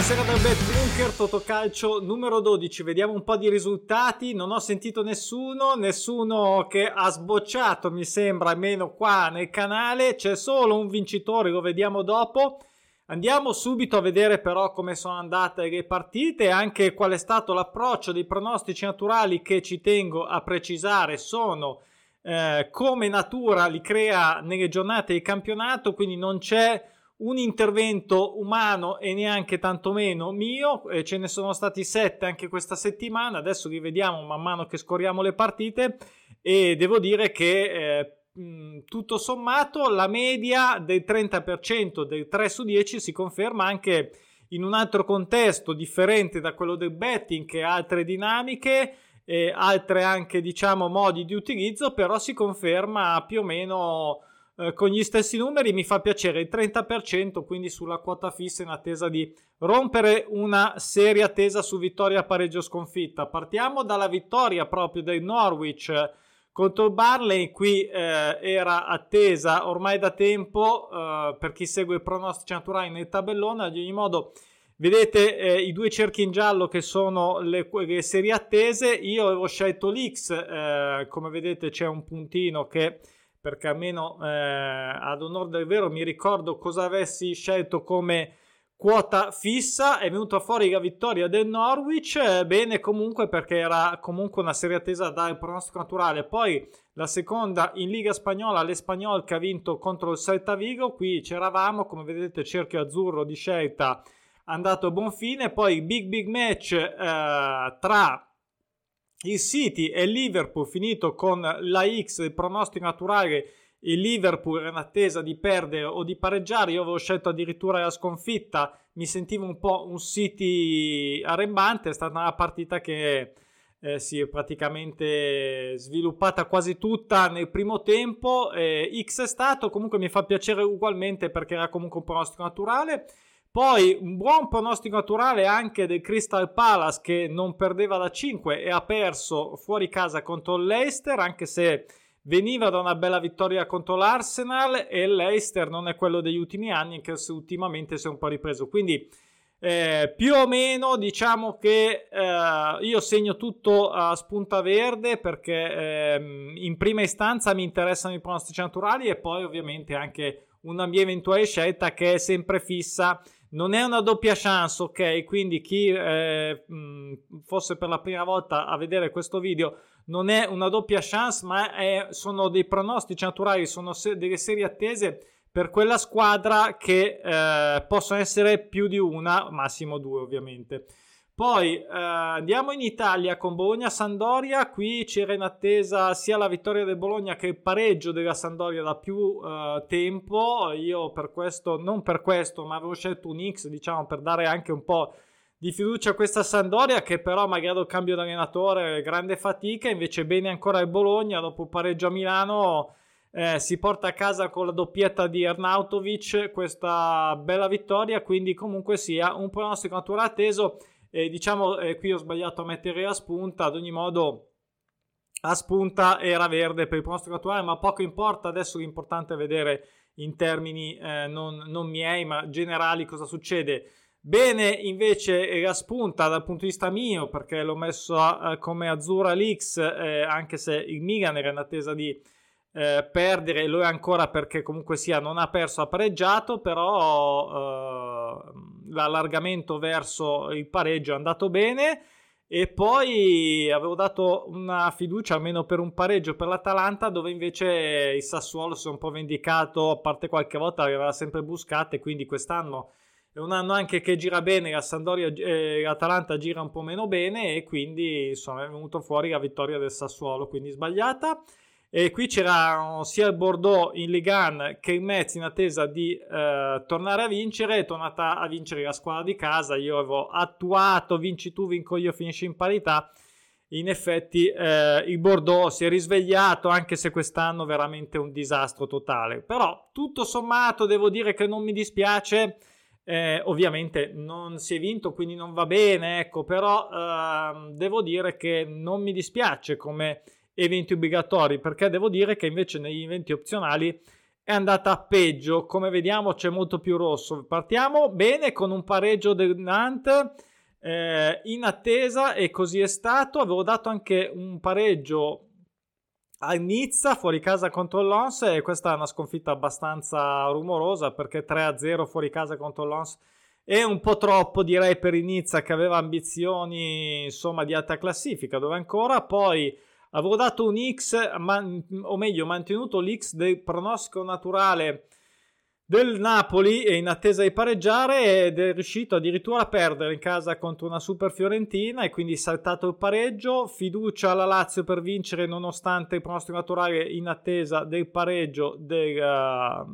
Buonasera dal Bet Bunker, Totocalcio numero 12. Vediamo un po' di risultati. Non ho sentito nessuno, nessuno che ha sbocciato, mi sembra, almeno qua nel canale. C'è solo un vincitore, lo vediamo dopo. Andiamo subito a vedere però come sono andate le partite e anche qual è stato l'approccio dei pronostici naturali che ci tengo a precisare sono eh, come natura li crea nelle giornate di campionato, quindi non c'è un intervento umano e neanche tantomeno mio, eh, ce ne sono stati sette anche questa settimana, adesso li vediamo man mano che scorriamo le partite e devo dire che eh, tutto sommato la media del 30% del 3 su 10 si conferma anche in un altro contesto differente da quello del betting che ha altre dinamiche e altre anche diciamo modi di utilizzo però si conferma più o meno eh, con gli stessi numeri mi fa piacere il 30% quindi sulla quota fissa in attesa di rompere una seria attesa su vittoria pareggio sconfitta. Partiamo dalla vittoria proprio del Norwich contro il Barley. Qui eh, era attesa ormai da tempo eh, per chi segue i pronostici naturali nel tabellone. Ad ogni modo Vedete eh, i due cerchi in giallo che sono le, le serie attese. Io avevo scelto l'X, eh, come vedete c'è un puntino che perché almeno eh, ad onore del vero mi ricordo cosa avessi scelto come quota fissa. È venuta fuori la vittoria del Norwich eh, bene comunque perché era comunque una serie attesa dal pronostico naturale. Poi la seconda in Liga Spagnola l'Espagnol che ha vinto contro il Celta Vigo. Qui c'eravamo come vedete cerchio azzurro di scelta andato a buon fine. Poi big big match eh, tra il City e il Liverpool finito con la X del pronostico naturale il Liverpool era in attesa di perdere o di pareggiare. Io avevo scelto addirittura la sconfitta mi sentivo un po' un City arrembante è stata una partita che eh, si è praticamente sviluppata quasi tutta nel primo tempo eh, X è stato comunque mi fa piacere ugualmente perché era comunque un pronostico naturale poi un buon pronostico naturale anche del Crystal Palace che non perdeva da 5 e ha perso fuori casa contro l'Eister, anche se veniva da una bella vittoria contro l'Arsenal e l'Eister non è quello degli ultimi anni, anche se ultimamente si è un po' ripreso. Quindi eh, più o meno diciamo che eh, io segno tutto a spunta verde perché eh, in prima istanza mi interessano i pronostici naturali e poi ovviamente anche una mia eventuale scelta che è sempre fissa non è una doppia chance, ok? Quindi chi eh, fosse per la prima volta a vedere questo video non è una doppia chance, ma è, sono dei pronostici naturali, sono se- delle serie attese per quella squadra che eh, possono essere più di una, massimo due ovviamente. Poi eh, andiamo in Italia con Bologna-Sandoria, qui c'era in attesa sia la vittoria del Bologna che il pareggio della Sandoria da più eh, tempo, io per questo, non per questo, ma avevo scelto un X diciamo per dare anche un po' di fiducia a questa Sandoria che però magari il cambio d'allenatore grande fatica, invece bene ancora il Bologna dopo il pareggio a Milano eh, si porta a casa con la doppietta di Arnautovic. Questa bella vittoria, quindi comunque sia un pronostico naturale atteso e diciamo, eh, qui ho sbagliato a mettere a spunta, ad ogni modo a spunta era verde per il pronostico attuale, ma poco importa, adesso l'importante è vedere in termini eh, non, non, miei, ma generali cosa succede. Bene invece la spunta dal punto di vista mio, perché l'ho messo a, a, come azzurra l'X, eh, anche se il Milan era in attesa di eh, perdere, lo è ancora perché comunque sia non ha perso, ha pareggiato, però eh, l'allargamento verso il pareggio è andato bene e poi avevo dato una fiducia almeno per un pareggio per l'Atalanta dove invece il Sassuolo si è un po' vendicato, a parte qualche volta aveva sempre buscate, quindi quest'anno è un anno anche che gira bene, la Sandoria eh, l'Atalanta gira un po' meno bene e quindi insomma è venuto fuori la vittoria del Sassuolo, quindi sbagliata. E qui c'era sia il Bordeaux in Ligue 1 che il Metz in attesa di eh, tornare a vincere. È tornata a vincere la squadra di casa. Io avevo attuato vinci tu, vinco io, finisci in parità. In effetti eh, il Bordeaux si è risvegliato anche se quest'anno veramente un disastro totale. Però tutto sommato devo dire che non mi dispiace. Eh, ovviamente non si è vinto, quindi non va bene, ecco, però ehm, devo dire che non mi dispiace come eventi obbligatori, perché devo dire che invece negli eventi opzionali è andata peggio. Come vediamo c'è molto più rosso. Partiamo bene con un pareggio del Nantes eh, in attesa e così è stato. Avevo dato anche un pareggio a Nizza fuori casa contro l'Ons e questa è una sconfitta abbastanza rumorosa perché 3-0 fuori casa contro l'Ons è un po' troppo direi per Nizza che aveva ambizioni insomma di alta classifica dove ancora poi avevo dato un X man- o meglio mantenuto l'X del pronostico naturale del Napoli in attesa di pareggiare ed è riuscito addirittura a perdere in casa contro una super Fiorentina e quindi saltato il pareggio, fiducia alla Lazio per vincere nonostante il pronostico naturale in attesa del pareggio del, uh,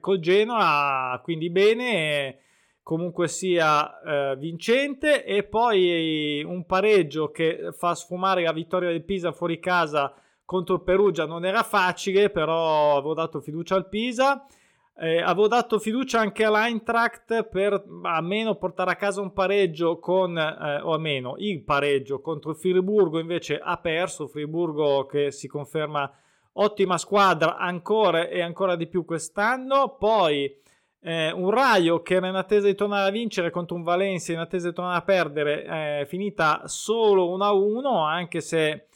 col Genoa, quindi bene, comunque sia uh, vincente e poi un pareggio che fa sfumare la vittoria del Pisa fuori casa contro il Perugia non era facile, però avevo dato fiducia al Pisa. Eh, avevo dato fiducia anche all'Eintracht per almeno portare a casa un pareggio con, eh, o almeno il pareggio contro il Friburgo, invece ha perso. Friburgo che si conferma ottima squadra ancora e ancora di più quest'anno. Poi eh, un Raio che era in attesa di tornare a vincere contro un Valencia in attesa di tornare a perdere, è finita solo 1-1, anche se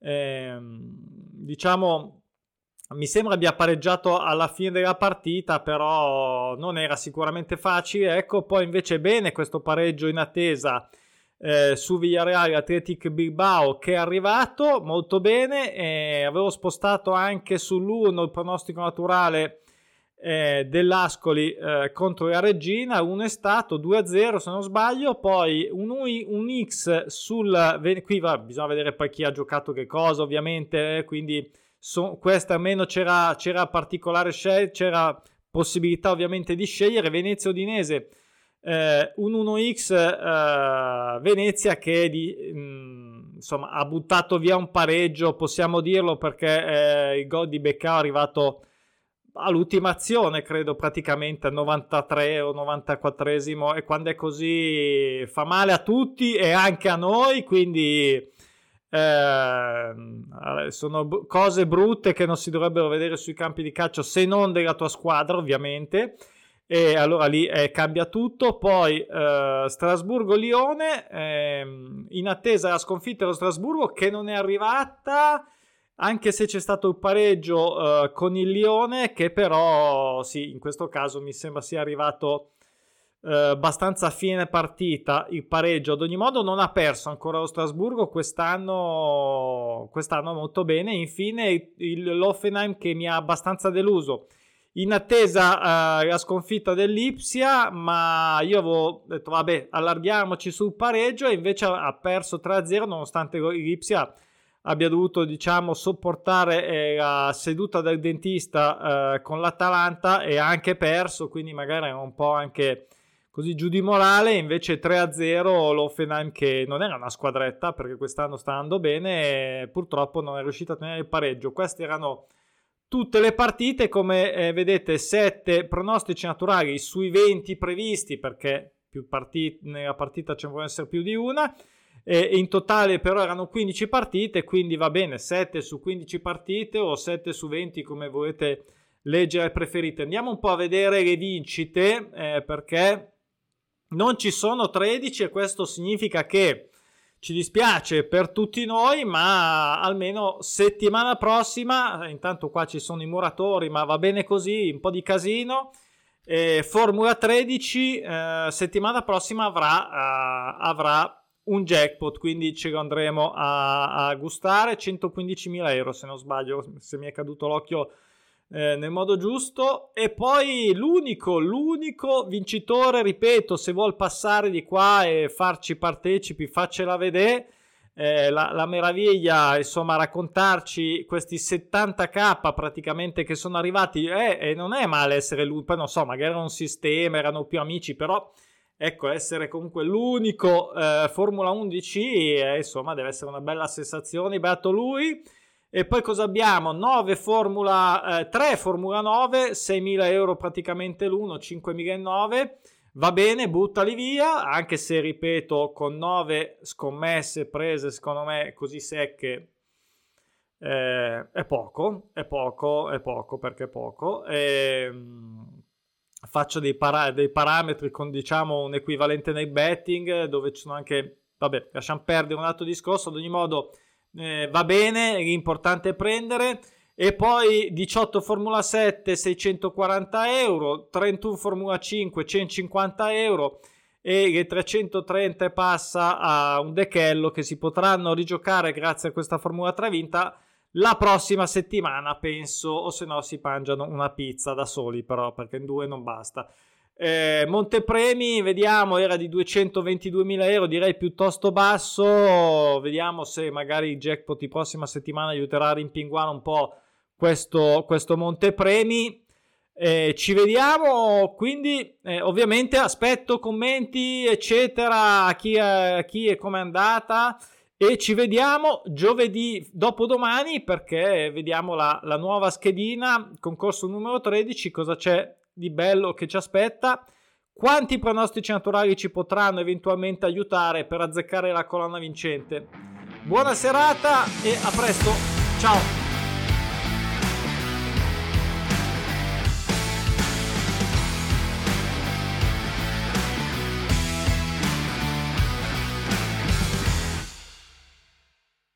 eh, diciamo mi sembra abbia pareggiato alla fine della partita, però non era sicuramente facile. Ecco, poi invece bene questo pareggio in attesa eh, su Villarreal Athletic Bilbao che è arrivato molto bene. Eh, avevo spostato anche sull'1 il pronostico naturale eh, dell'Ascoli eh, contro la Regina, uno è stato 2-0 se non sbaglio, poi un, un X sul... qui va, bisogna vedere poi chi ha giocato che cosa ovviamente, eh, quindi so, questa almeno c'era, c'era particolare scelta, c'era possibilità ovviamente di scegliere, Venezia Udinese eh, un 1x eh, Venezia che di, mh, mm, insomma, ha buttato via un pareggio, possiamo dirlo perché eh, il gol di Beccao è arrivato all'ultima azione, credo praticamente al 93 o 94esimo e quando è così fa male a tutti e anche a noi, quindi eh, sono cose brutte che non si dovrebbero vedere sui campi di calcio se non della tua squadra ovviamente. E allora lì eh, cambia tutto. Poi eh, Strasburgo-Lione ehm, in attesa la sconfitta dello Strasburgo che non è arrivata anche se c'è stato il pareggio uh, con il Lione, che però sì, in questo caso mi sembra sia arrivato uh, abbastanza a fine partita il pareggio. Ad ogni modo non ha perso ancora lo Strasburgo quest'anno, quest'anno molto bene. Infine il, Loffenheim che mi ha abbastanza deluso. In attesa uh, la sconfitta dell'Ipsia, ma io avevo detto vabbè allarghiamoci sul pareggio e invece ha perso 3-0 nonostante l'Ipsia abbia dovuto diciamo sopportare eh, la seduta del dentista eh, con l'Atalanta e ha anche perso quindi magari è un po' anche così giù di morale. Invece 3-0 l'Offenheim che non era una squadretta perché quest'anno sta andando bene e purtroppo non è riuscito a tenere il pareggio. Queste erano tutte le partite come eh, vedete 7 pronostici naturali sui 20 previsti perché più partite, nella partita ce ne può essere più di una e in totale però erano 15 partite, quindi va bene 7 su 15 partite o 7 su 20 come volete leggere preferite. Andiamo un po' a vedere le vincite eh, perché non ci sono 13 e questo significa che ci dispiace per tutti noi, ma almeno settimana prossima, intanto qua ci sono i muratori, ma va bene così, un po' di casino. Eh, Formula 13 eh, settimana prossima avrà, uh, avrà un jackpot, quindi ce lo andremo a, a gustare, 115.000 euro se non sbaglio, se mi è caduto l'occhio eh, nel modo giusto. E poi l'unico, l'unico vincitore, ripeto, se vuol passare di qua e farci partecipi, faccela vedere. Eh, la, la, meraviglia, insomma, raccontarci questi 70k praticamente che sono arrivati. Eh, e non è male essere lui, poi non so, magari era un sistema, erano più amici, però ecco, essere comunque l'unico eh, Formula 11, eh, insomma, deve essere una bella sensazione. Beato lui. E poi cosa abbiamo? 9 Formula, eh, 3 Formula 9, 6.000 euro praticamente l'uno, 5.009. Va bene, buttali via, anche se ripeto, con 9 scommesse prese, secondo me, così secche, eh, è poco, è poco, è poco perché è poco. E, ehm, faccio dei, para- dei, parametri con diciamo un equivalente nei betting dove ci sono anche, vabbè, lasciamo perdere un altro discorso, ad ogni modo eh, va bene, l'importante è prendere. E poi 18 Formula 7 640 euro, 31 Formula 5 150 euro e le 330 passa a un dechello che si potranno rigiocare grazie a questa Formula 3 vinta la prossima settimana, penso, o se no si mangiano una pizza da soli però perché in due non basta. Eh, Montepremi, vediamo, era di 222.000 euro, direi piuttosto basso. Vediamo se magari il jackpot di prossima settimana aiuterà a rimpinguare un po' questo, questo Montepremi. Eh, ci vediamo, quindi eh, ovviamente aspetto commenti, eccetera, a chi, a chi e come è andata. E ci vediamo giovedì dopodomani perché vediamo la, la nuova schedina, concorso numero 13, cosa c'è di bello che ci aspetta. Quanti pronostici naturali ci potranno eventualmente aiutare per azzeccare la colonna vincente? Buona serata e a presto. Ciao.